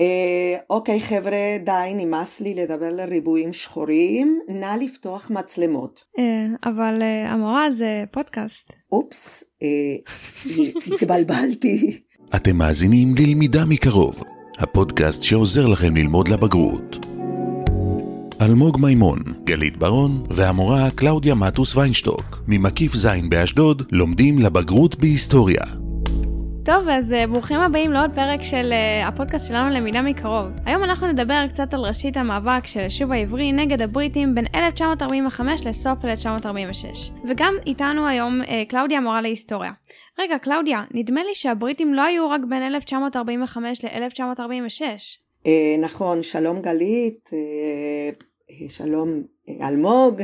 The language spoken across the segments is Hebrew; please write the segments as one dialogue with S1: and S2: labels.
S1: אה, אוקיי חבר'ה, די, נמאס לי לדבר לריבועים שחורים, נא לפתוח מצלמות.
S2: אה, אבל אה, המורה זה פודקאסט.
S1: אופס, התבלבלתי.
S3: אתם מאזינים ללמידה מקרוב, הפודקאסט שעוזר לכם ללמוד לבגרות. אלמוג מימון, גלית ברון והמורה קלאודיה מטוס ויינשטוק, ממקיף ז' באשדוד, לומדים לבגרות בהיסטוריה.
S2: טוב, אז uh, ברוכים הבאים לעוד פרק של uh, הפודקאסט שלנו למידה מקרוב. היום אנחנו נדבר קצת על ראשית המאבק של היישוב העברי נגד הבריטים בין 1945 לסוף 1946. וגם איתנו היום uh, קלאודיה מורה להיסטוריה. רגע, קלאודיה, נדמה לי שהבריטים לא היו רק בין 1945 ל-1946.
S1: Uh, נכון, שלום גלית, שלום אלמוג,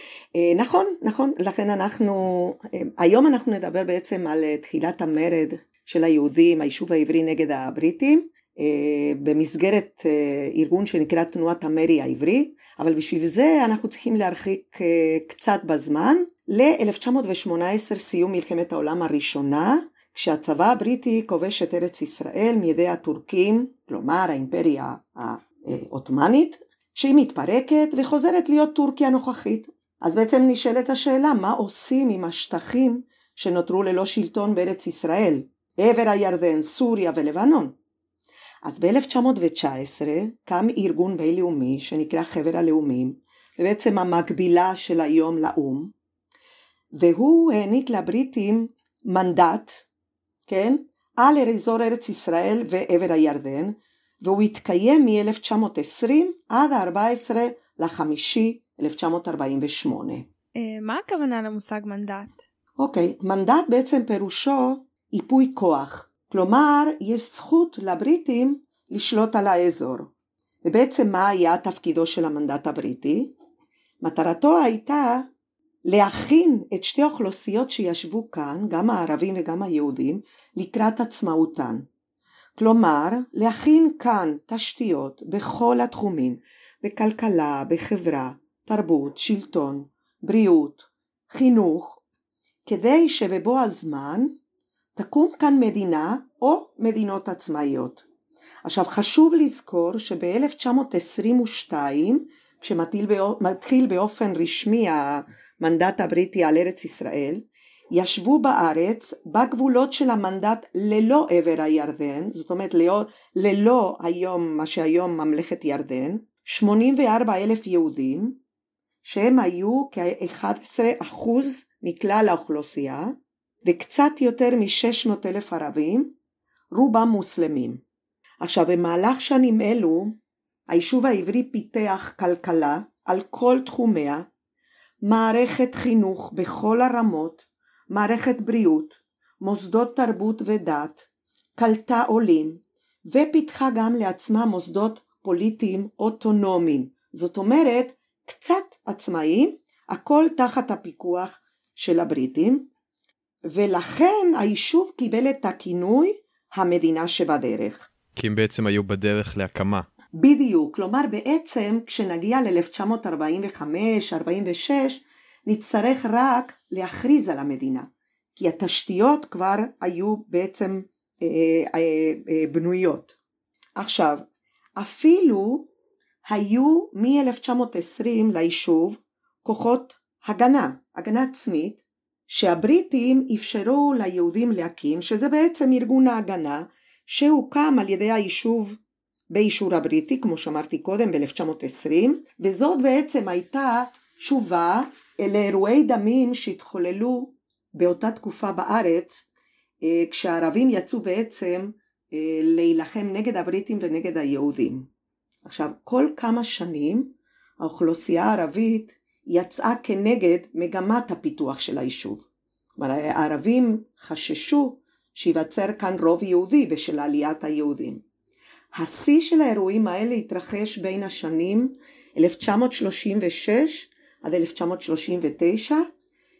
S1: נכון, נכון, לכן אנחנו, היום אנחנו נדבר בעצם על תחילת המרד של היהודים, היישוב העברי נגד הבריטים, אה, במסגרת אה, ארגון שנקרא תנועת המרי העברי, אבל בשביל זה אנחנו צריכים להרחיק אה, קצת בזמן ל-1918 סיום מלחמת העולם הראשונה, כשהצבא הבריטי כובש את ארץ ישראל מידי הטורקים, כלומר האימפריה העות'מאנית, שהיא מתפרקת וחוזרת להיות טורקיה נוכחית. אז בעצם נשאלת השאלה מה עושים עם השטחים שנותרו ללא שלטון בארץ ישראל, עבר הירדן, סוריה ולבנון. אז ב-1919 קם ארגון בינלאומי שנקרא חבר הלאומים, ובעצם המקבילה של היום לאו"ם, והוא העניק לבריטים מנדט, כן, על אזור ארץ ישראל ועבר הירדן, והוא התקיים מ-1920 עד ה-14 לחמישי 1948.
S2: מה הכוונה למושג מנדט?
S1: אוקיי, okay, מנדט בעצם פירושו ייפוי כוח, כלומר יש זכות לבריטים לשלוט על האזור. ובעצם מה היה תפקידו של המנדט הבריטי? מטרתו הייתה להכין את שתי האוכלוסיות שישבו כאן, גם הערבים וגם היהודים, לקראת עצמאותן. כלומר, להכין כאן תשתיות בכל התחומים, בכלכלה, בחברה, תרבות, שלטון, בריאות, חינוך, כדי שבבוא הזמן תקום כאן מדינה או מדינות עצמאיות. עכשיו חשוב לזכור שב-1922 כשמתחיל באופן רשמי המנדט הבריטי על ארץ ישראל ישבו בארץ בגבולות של המנדט ללא עבר הירדן, זאת אומרת ללא, ללא היום, מה שהיום ממלכת ירדן, 84 אלף יהודים, שהם היו כ-11% מכלל האוכלוסייה, וקצת יותר מ-600 אלף ערבים, רובם מוסלמים. עכשיו במהלך שנים אלו היישוב העברי פיתח כלכלה על כל תחומיה, מערכת חינוך בכל הרמות, מערכת בריאות, מוסדות תרבות ודת, קלטה עולים, ופיתחה גם לעצמה מוסדות פוליטיים אוטונומיים, זאת אומרת קצת עצמאיים, הכל תחת הפיקוח של הבריטים, ולכן היישוב קיבל את הכינוי המדינה שבדרך.
S4: כי הם בעצם היו בדרך להקמה.
S1: בדיוק, כלומר בעצם כשנגיע ל-1945-46 נצטרך רק להכריז על המדינה, כי התשתיות כבר היו בעצם אה, אה, אה, בנויות. עכשיו, אפילו היו מ-1920 ליישוב כוחות הגנה, הגנה עצמית, שהבריטים אפשרו ליהודים להקים, שזה בעצם ארגון ההגנה, שהוקם על ידי היישוב באישור הבריטי, כמו שאמרתי קודם, ב-1920, וזאת בעצם הייתה תשובה לאירועי דמים שהתחוללו באותה תקופה בארץ, אה, כשהערבים יצאו בעצם אה, להילחם נגד הבריטים ונגד היהודים. עכשיו, כל כמה שנים האוכלוסייה הערבית יצאה כנגד מגמת הפיתוח של היישוב. כלומר הערבים חששו שיווצר כאן רוב יהודי בשל עליית היהודים. השיא של האירועים האלה התרחש בין השנים 1936 עד 1939,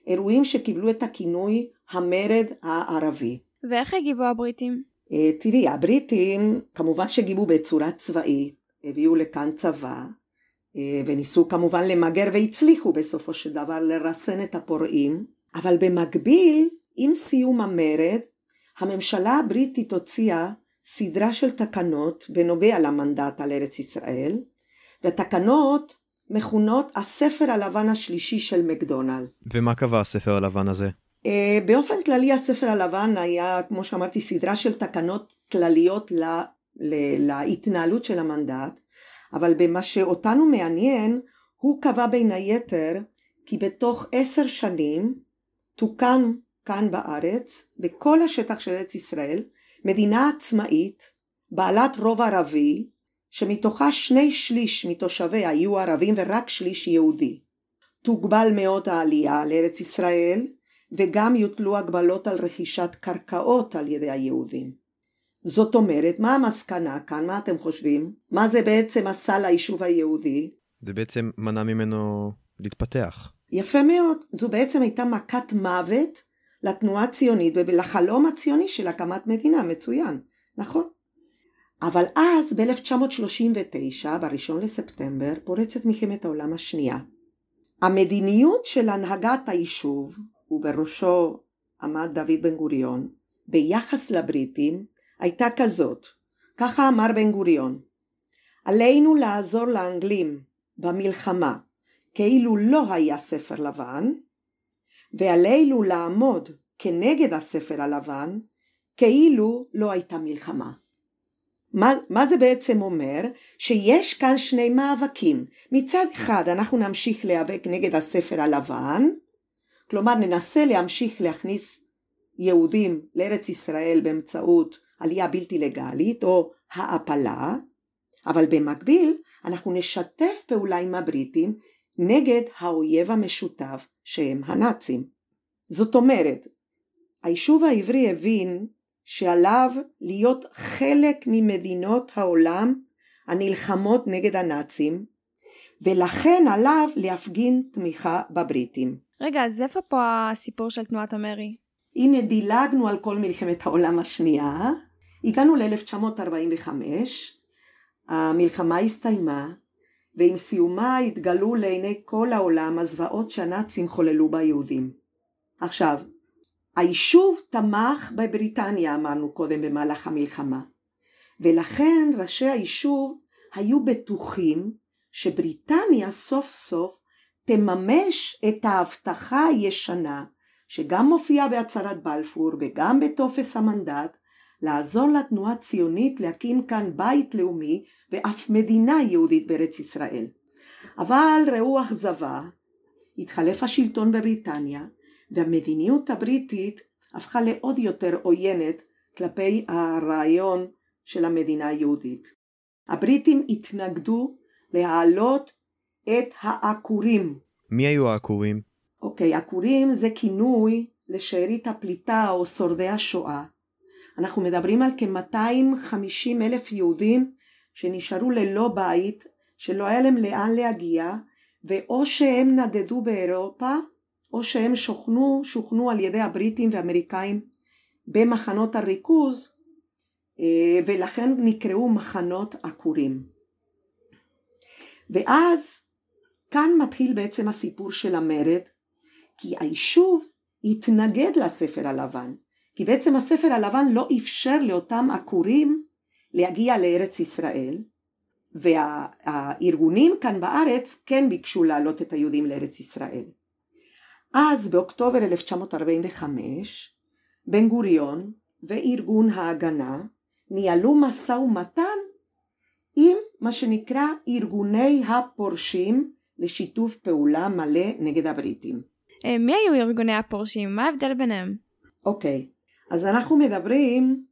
S1: אירועים שקיבלו את הכינוי המרד הערבי.
S2: ואיך הגיבו הבריטים?
S1: אה, תראי, הבריטים כמובן שגיבו בצורה צבאית, הביאו לכאן צבא, וניסו כמובן למגר והצליחו בסופו של דבר לרסן את הפורעים, אבל במקביל עם סיום המרד הממשלה הבריטית הוציאה סדרה של תקנות בנוגע למנדט על ארץ ישראל, והתקנות מכונות הספר הלבן השלישי של מקדונלד.
S4: ומה קבע הספר הלבן הזה?
S1: אה, באופן כללי הספר הלבן היה, כמו שאמרתי, סדרה של תקנות כלליות לה, להתנהלות של המנדט, אבל במה שאותנו מעניין, הוא קבע בין היתר כי בתוך עשר שנים תוקם כאן בארץ, בכל השטח של ארץ ישראל, מדינה עצמאית, בעלת רוב ערבי, שמתוכה שני שליש מתושביה יהיו ערבים ורק שליש יהודי. תוגבל מאוד העלייה לארץ ישראל, וגם יוטלו הגבלות על רכישת קרקעות על ידי היהודים. זאת אומרת, מה המסקנה כאן? מה אתם חושבים? מה זה בעצם עשה ליישוב היהודי?
S4: זה בעצם מנע ממנו להתפתח.
S1: יפה מאוד. זו בעצם הייתה מכת מוות לתנועה הציונית ולחלום הציוני של הקמת מדינה. מצוין, נכון? אבל אז ב-1939, ב-1 לספטמבר, פורצת מלחמת העולם השנייה. המדיניות של הנהגת היישוב, ובראשו עמד דוד בן גוריון, ביחס לבריטים, הייתה כזאת, ככה אמר בן גוריון, עלינו לעזור לאנגלים במלחמה כאילו לא היה ספר לבן, ועלינו לעמוד כנגד הספר הלבן כאילו לא הייתה מלחמה. מה, מה זה בעצם אומר? שיש כאן שני מאבקים. מצד אחד אנחנו נמשיך להיאבק נגד הספר הלבן, כלומר ננסה להמשיך להכניס יהודים לארץ ישראל באמצעות עלייה בלתי לגלית או העפלה, אבל במקביל אנחנו נשתף פעולה עם הבריטים נגד האויב המשותף שהם הנאצים. זאת אומרת, היישוב העברי הבין שעליו להיות חלק ממדינות העולם הנלחמות נגד הנאצים, ולכן עליו להפגין תמיכה בבריטים.
S2: רגע, אז איפה פה הסיפור של תנועת המרי?
S1: הנה דילגנו על כל מלחמת העולם השנייה, הגענו ל-1945, המלחמה הסתיימה, ועם סיומה התגלו לעיני כל העולם הזוועות שהנאצים חוללו ביהודים. עכשיו, היישוב תמך בבריטניה אמרנו קודם במהלך המלחמה, ולכן ראשי היישוב היו בטוחים שבריטניה סוף סוף תממש את ההבטחה הישנה שגם מופיעה בהצהרת בלפור וגם בטופס המנדט לעזור לתנועה הציונית להקים כאן בית לאומי ואף מדינה יהודית בארץ ישראל. אבל ראו אכזבה, התחלף השלטון בבריטניה והמדיניות הבריטית הפכה לעוד יותר עוינת כלפי הרעיון של המדינה היהודית. הבריטים התנגדו להעלות את העקורים.
S4: מי היו העקורים?
S1: אוקיי, עקורים זה כינוי לשארית הפליטה או שורדי השואה. אנחנו מדברים על כ-250 אלף יהודים שנשארו ללא בית, שלא היה להם לאן להגיע, ואו שהם נדדו באירופה, או שהם שוכנו, שוכנו על ידי הבריטים והאמריקאים במחנות הריכוז, אה, ולכן נקראו מחנות עקורים. ואז כאן מתחיל בעצם הסיפור של המרד, כי היישוב התנגד לספר הלבן, כי בעצם הספר הלבן לא אפשר לאותם עקורים להגיע לארץ ישראל, והארגונים כאן בארץ כן ביקשו להעלות את היהודים לארץ ישראל. אז באוקטובר 1945 בן גוריון וארגון ההגנה ניהלו משא ומתן עם מה שנקרא ארגוני הפורשים לשיתוף פעולה מלא נגד הבריטים.
S2: אה, מי היו ארגוני הפורשים? מה ההבדל ביניהם?
S1: אוקיי, אז אנחנו מדברים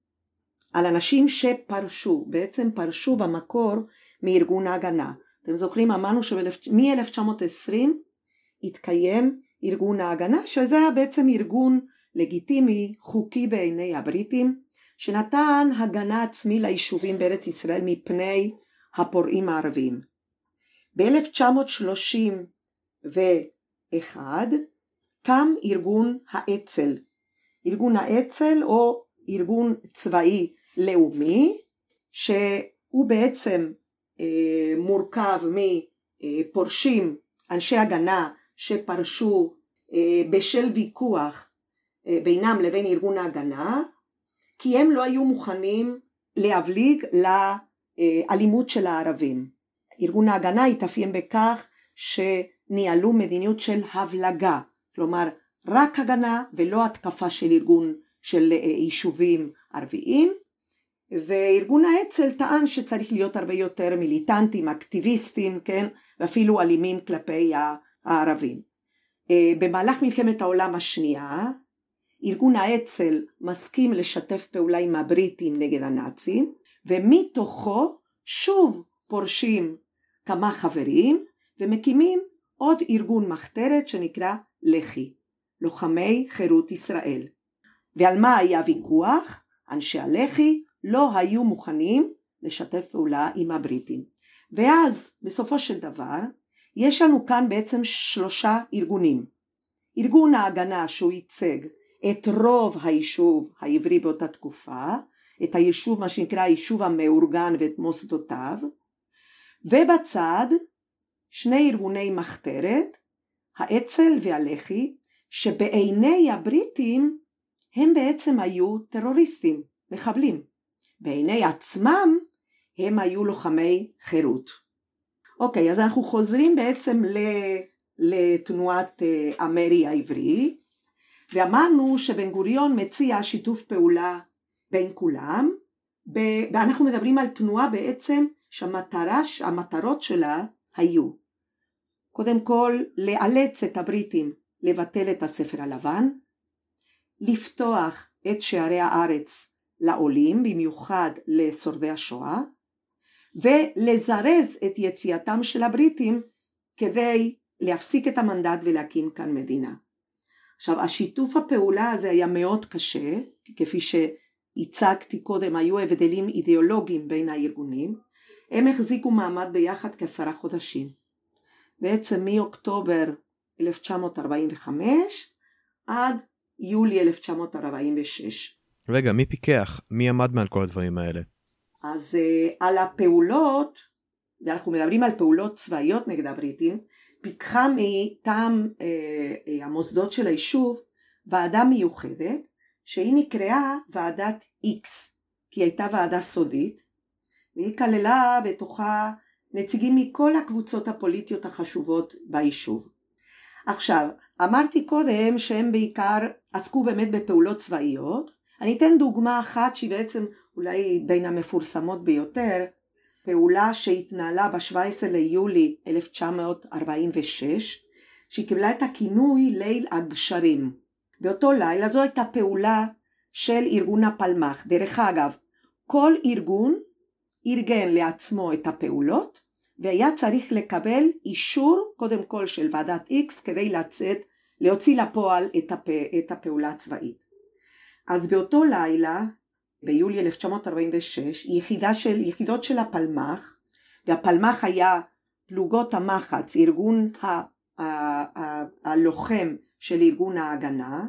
S1: על אנשים שפרשו, בעצם פרשו במקור מארגון ההגנה. אתם זוכרים אמרנו שמ-1920 התקיים ארגון ההגנה שזה היה בעצם ארגון לגיטימי חוקי בעיני הבריטים שנתן הגנה עצמי ליישובים בארץ ישראל מפני הפורעים הערבים. ב-1931 קם ארגון האצ"ל, ארגון האצ"ל או ארגון צבאי לאומי שהוא בעצם אה, מורכב מפורשים אנשי הגנה שפרשו אה, בשל ויכוח אה, בינם לבין ארגון ההגנה כי הם לא היו מוכנים להבליג לאלימות של הערבים. ארגון ההגנה התאפיין בכך שניהלו מדיניות של הבלגה, כלומר רק הגנה ולא התקפה של ארגון של יישובים ערביים, וארגון האצ"ל טען שצריך להיות הרבה יותר מיליטנטים, אקטיביסטים, כן, ואפילו אלימים כלפי הערבים. אה, במהלך מלחמת העולם השנייה, ארגון האצ"ל מסכים לשתף פעולה עם הבריטים נגד הנאצים, ומתוכו שוב פורשים כמה חברים ומקימים עוד ארגון מחתרת שנקרא לח"י, לוחמי חירות ישראל. ועל מה היה ויכוח? אנשי הלח"י לא היו מוכנים לשתף פעולה עם הבריטים. ואז בסופו של דבר יש לנו כאן בעצם שלושה ארגונים. ארגון ההגנה שהוא ייצג את רוב היישוב העברי באותה תקופה, את היישוב מה שנקרא היישוב המאורגן ואת מוסדותיו, ובצד שני ארגוני מחתרת, האצ"ל והלח"י, שבעיני הבריטים הם בעצם היו טרוריסטים, מחבלים. בעיני עצמם הם היו לוחמי חירות. אוקיי, אז אנחנו חוזרים בעצם לתנועת אה, המרי העברי, ואמרנו שבן גוריון מציע שיתוף פעולה בין כולם, ואנחנו מדברים על תנועה בעצם שהמטרה, המטרות שלה היו קודם כל לאלץ את הבריטים לבטל את הספר הלבן, לפתוח את שערי הארץ לעולים, במיוחד לשורדי השואה, ולזרז את יציאתם של הבריטים כדי להפסיק את המנדט ולהקים כאן מדינה. עכשיו השיתוף הפעולה הזה היה מאוד קשה, כפי שהצגתי קודם היו הבדלים אידיאולוגיים בין הארגונים, הם החזיקו מעמד ביחד כעשרה חודשים. בעצם מאוקטובר 1945 עד יולי 1946.
S4: רגע, מי פיקח? מי עמד מעל כל הדברים האלה?
S1: אז uh, על הפעולות, ואנחנו מדברים על פעולות צבאיות נגד הבריטים, פיקחה מטעם uh, uh, המוסדות של היישוב ועדה מיוחדת שהיא נקראה ועדת X כי היא הייתה ועדה סודית והיא כללה בתוכה נציגים מכל הקבוצות הפוליטיות החשובות ביישוב. עכשיו אמרתי קודם שהם בעיקר עסקו באמת בפעולות צבאיות אני אתן דוגמה אחת שהיא בעצם אולי בין המפורסמות ביותר, פעולה שהתנהלה ב-17 ליולי 1946, שהיא קיבלה את הכינוי ליל הגשרים. באותו לילה זו הייתה פעולה של ארגון הפלמ"ח. דרך אגב, כל ארגון ארגן לעצמו את הפעולות והיה צריך לקבל אישור קודם כל של ועדת X כדי לצאת, להוציא לפועל את, הפ... את הפעולה הצבאית. אז באותו לילה, ביולי 1946, יחידה של, יחידות של הפלמ"ח, והפלמ"ח היה פלוגות המחץ, ארגון ה, ה, ה, הלוחם של ארגון ההגנה,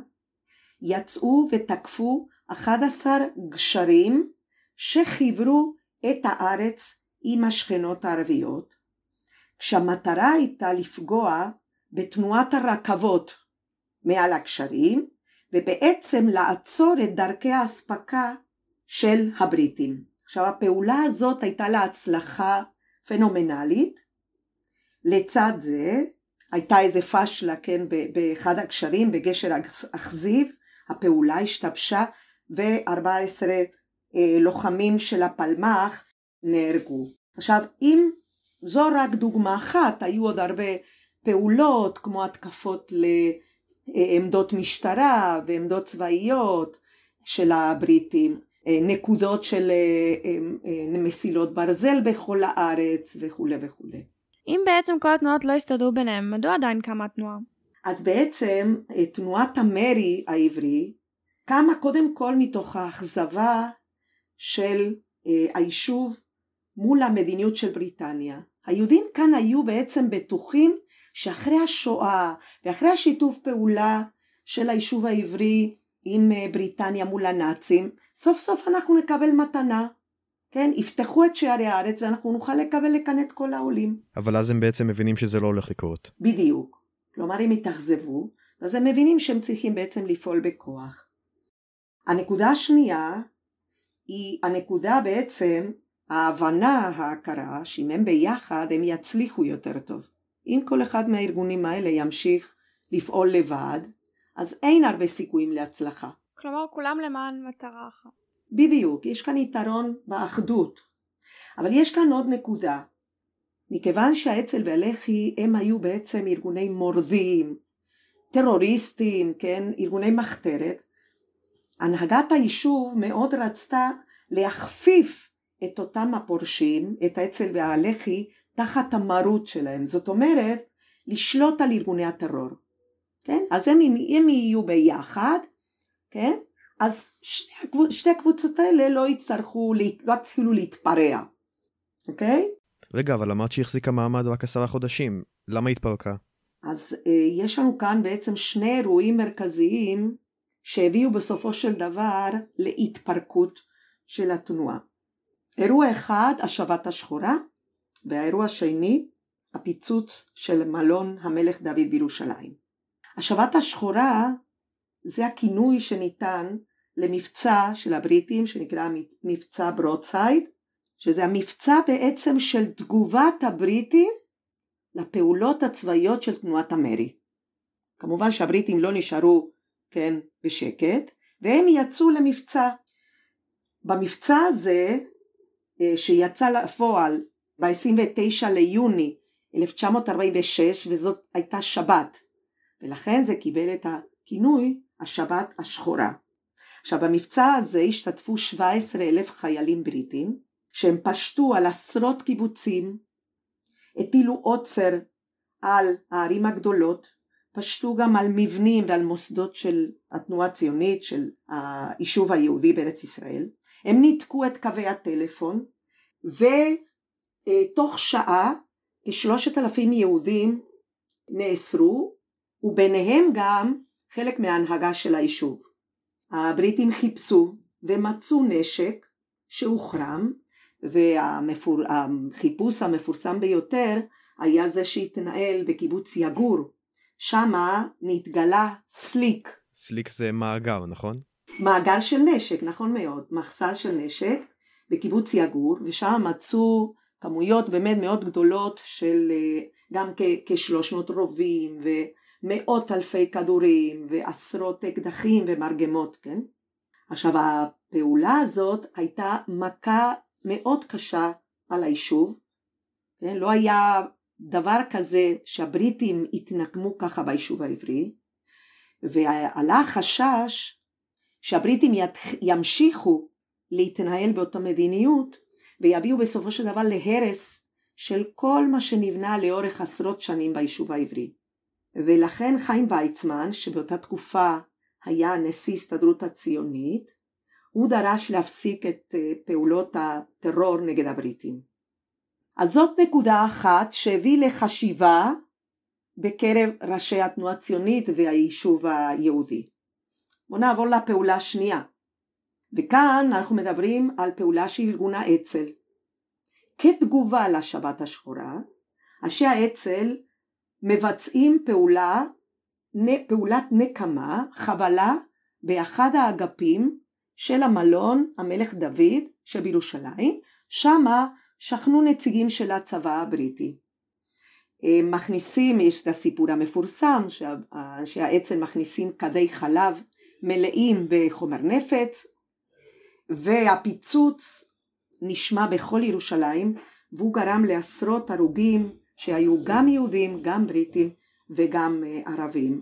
S1: יצאו ותקפו 11 גשרים שחיברו את הארץ עם השכנות הערביות, כשהמטרה הייתה לפגוע בתנועת הרכבות מעל הגשרים ובעצם לעצור את דרכי האספקה של הבריטים. עכשיו הפעולה הזאת הייתה לה הצלחה פנומנלית. לצד זה הייתה איזה פשלה כן באחד הקשרים בגשר אכזיב הפעולה השתבשה ו-14 אה, לוחמים של הפלמ"ח נהרגו. עכשיו אם זו רק דוגמה אחת היו עוד הרבה פעולות כמו התקפות ל... עמדות משטרה ועמדות צבאיות של הבריטים, אה, נקודות של אה, אה, מסילות ברזל בכל הארץ וכולי וכולי.
S2: אם בעצם כל התנועות לא הסתדרו ביניהם, מדוע עדיין קמה התנועה?
S1: אז בעצם תנועת המרי העברי קמה קודם כל מתוך האכזבה של היישוב מול המדיניות של בריטניה. היהודים כאן היו בעצם בטוחים שאחרי השואה ואחרי השיתוף פעולה של היישוב העברי עם אה, בריטניה מול הנאצים, סוף סוף אנחנו נקבל מתנה, כן? יפתחו את שערי הארץ ואנחנו נוכל לקבל לכאן את כל העולים.
S4: אבל אז הם בעצם מבינים שזה לא הולך לקרות.
S1: בדיוק. כלומר הם התאכזבו, אז הם מבינים שהם צריכים בעצם לפעול בכוח. הנקודה השנייה היא הנקודה בעצם, ההבנה, ההכרה, שאם הם ביחד הם יצליחו יותר טוב. אם כל אחד מהארגונים האלה ימשיך לפעול לבד, אז אין הרבה סיכויים להצלחה.
S2: כלומר, כולם למען מטרה אחת.
S1: בדיוק, יש כאן יתרון באחדות. אבל יש כאן עוד נקודה. מכיוון שהאצ"ל והלח"י הם היו בעצם ארגוני מורדים, טרוריסטים, כן, ארגוני מחתרת, הנהגת היישוב מאוד רצתה להכפיף את אותם הפורשים, את האצ"ל והלח"י, תחת המרות שלהם. זאת אומרת, לשלוט על ארגוני הטרור. כן? אז הם, אם יהיו ביחד, כן? אז שתי, הקבוצ, שתי הקבוצות האלה לא יצטרכו, לא יתחילו להתפרע, אוקיי?
S4: רגע, אבל אמרת שהיא החזיקה מעמד רק עשרה חודשים, למה היא התפרקה?
S1: אז אה, יש לנו כאן בעצם שני אירועים מרכזיים שהביאו בסופו של דבר להתפרקות של התנועה. אירוע אחד, השבת השחורה, והאירוע השני, הפיצוץ של מלון המלך דוד בירושלים. השבת השחורה זה הכינוי שניתן למבצע של הבריטים שנקרא מבצע ברודסייד, שזה המבצע בעצם של תגובת הבריטים לפעולות הצבאיות של תנועת המרי. כמובן שהבריטים לא נשארו, כן, בשקט, והם יצאו למבצע. במבצע הזה, שיצא לפועל ב-29 ליוני 1946, וזאת הייתה שבת, ולכן זה קיבל את הכינוי השבת השחורה. עכשיו במבצע הזה השתתפו 17 אלף חיילים בריטים שהם פשטו על עשרות קיבוצים, הטילו עוצר על הערים הגדולות, פשטו גם על מבנים ועל מוסדות של התנועה הציונית של היישוב היהודי בארץ ישראל, הם ניתקו את קווי הטלפון ותוך שעה כשלושת אלפים יהודים נאסרו וביניהם גם חלק מההנהגה של היישוב. הבריטים חיפשו ומצאו נשק שהוחרם והחיפוש המפורסם ביותר היה זה שהתנהל בקיבוץ יגור שמה נתגלה סליק.
S4: סליק זה מאגר נכון?
S1: מאגר של נשק נכון מאוד מחסל של נשק בקיבוץ יגור ושם מצאו כמויות באמת מאוד גדולות של אה, גם כ-300 רובים ומאות אלפי כדורים ועשרות אקדחים ומרגמות, כן? עכשיו הפעולה הזאת הייתה מכה מאוד קשה על היישוב, כן? לא היה דבר כזה שהבריטים התנקמו ככה ביישוב העברי ועלה חשש שהבריטים ימשיכו להתנהל באותה מדיניות ויביאו בסופו של דבר להרס של כל מה שנבנה לאורך עשרות שנים ביישוב העברי. ולכן חיים ויצמן, שבאותה תקופה היה נשיא הסתדרות הציונית, הוא דרש להפסיק את אה, פעולות הטרור נגד הבריטים. אז זאת נקודה אחת שהביא לחשיבה בקרב ראשי התנועה הציונית והיישוב היהודי. בואו נעבור לפעולה השנייה. וכאן אנחנו מדברים על פעולה של ארגון האצ"ל. כתגובה לשבת השחורה, אנשי האצ"ל מבצעים פעולה, פעולת נקמה, חבלה, באחד האגפים של המלון המלך דוד שבירושלים, שמה שכנו נציגים של הצבא הבריטי. מכניסים, יש את הסיפור המפורסם שאנשי האצ"ל מכניסים כדי חלב מלאים בחומר נפץ והפיצוץ נשמע בכל ירושלים והוא גרם לעשרות הרוגים שהיו גם יהודים, גם בריטים וגם אה, ערבים.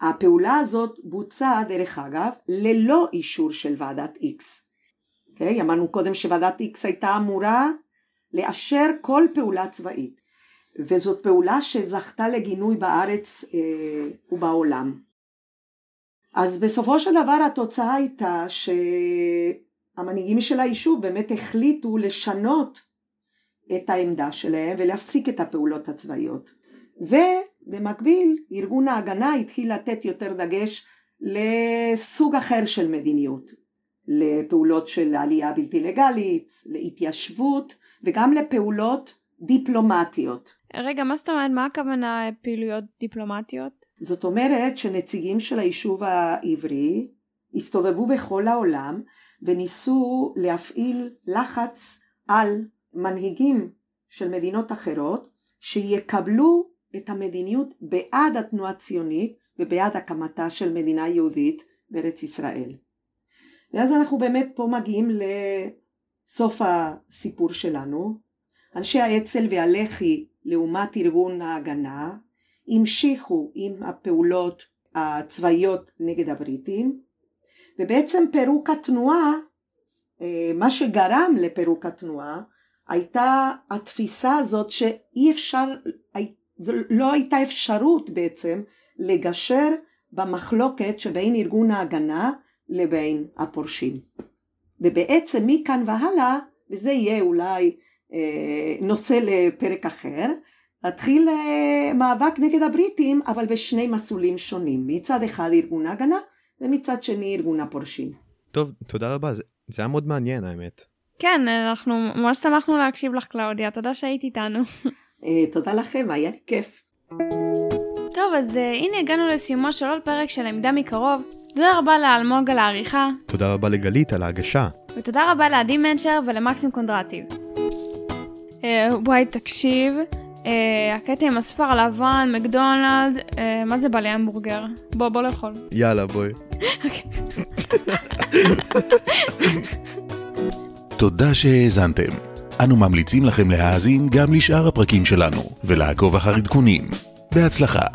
S1: הפעולה הזאת בוצעה דרך אגב ללא אישור של ועדת איקס. Okay, אוקיי? אמרנו קודם שוועדת איקס הייתה אמורה לאשר כל פעולה צבאית וזאת פעולה שזכתה לגינוי בארץ אה, ובעולם. אז בסופו של דבר התוצאה הייתה שהמנהיגים של היישוב באמת החליטו לשנות את העמדה שלהם ולהפסיק את הפעולות הצבאיות. ובמקביל ארגון ההגנה התחיל לתת יותר דגש לסוג אחר של מדיניות, לפעולות של עלייה בלתי לגלית, להתיישבות וגם לפעולות דיפלומטיות.
S2: רגע, מה זאת אומרת? מה הכוונה פעילויות דיפלומטיות?
S1: זאת אומרת שנציגים של היישוב העברי הסתובבו בכל העולם וניסו להפעיל לחץ על מנהיגים של מדינות אחרות שיקבלו את המדיניות בעד התנועה הציונית ובעד הקמתה של מדינה יהודית בארץ ישראל. ואז אנחנו באמת פה מגיעים לסוף הסיפור שלנו. אנשי האצ"ל והלח"י לעומת ארגון ההגנה המשיכו עם הפעולות הצבאיות נגד הבריטים ובעצם פירוק התנועה אה, מה שגרם לפירוק התנועה הייתה התפיסה הזאת שאי אפשר, לא הייתה אפשרות בעצם לגשר במחלוקת שבין ארגון ההגנה לבין הפורשים. ובעצם מכאן והלאה, וזה יהיה אולי נושא לפרק אחר, התחיל אה, מאבק נגד הבריטים, אבל בשני מסלולים שונים. מצד אחד ארגון ההגנה, ומצד שני ארגון הפורשים.
S4: טוב, תודה רבה, זה, זה היה מאוד מעניין האמת.
S2: כן, אנחנו ממש שמחנו להקשיב לך, קלאודיה, תודה שהיית איתנו.
S1: אה, תודה לכם, היה לי כיף.
S2: טוב, אז uh, הנה הגענו לסיומו של עוד פרק של למידה מקרוב. תודה רבה לאלמוג על העריכה.
S4: תודה רבה לגלית על ההגשה.
S2: ותודה רבה לעדי מנשר ולמקסים קונדרטיב. Uh, וואי, תקשיב, uh, הקטע עם הספר הלבן, מקדונלד, uh, מה זה בא לי המבורגר? בוא, בוא לאכול.
S4: יאללה, בואי.
S3: תודה שהאזנתם. אנו ממליצים לכם להאזין גם לשאר הפרקים שלנו, ולעקוב אחר עדכונים. בהצלחה.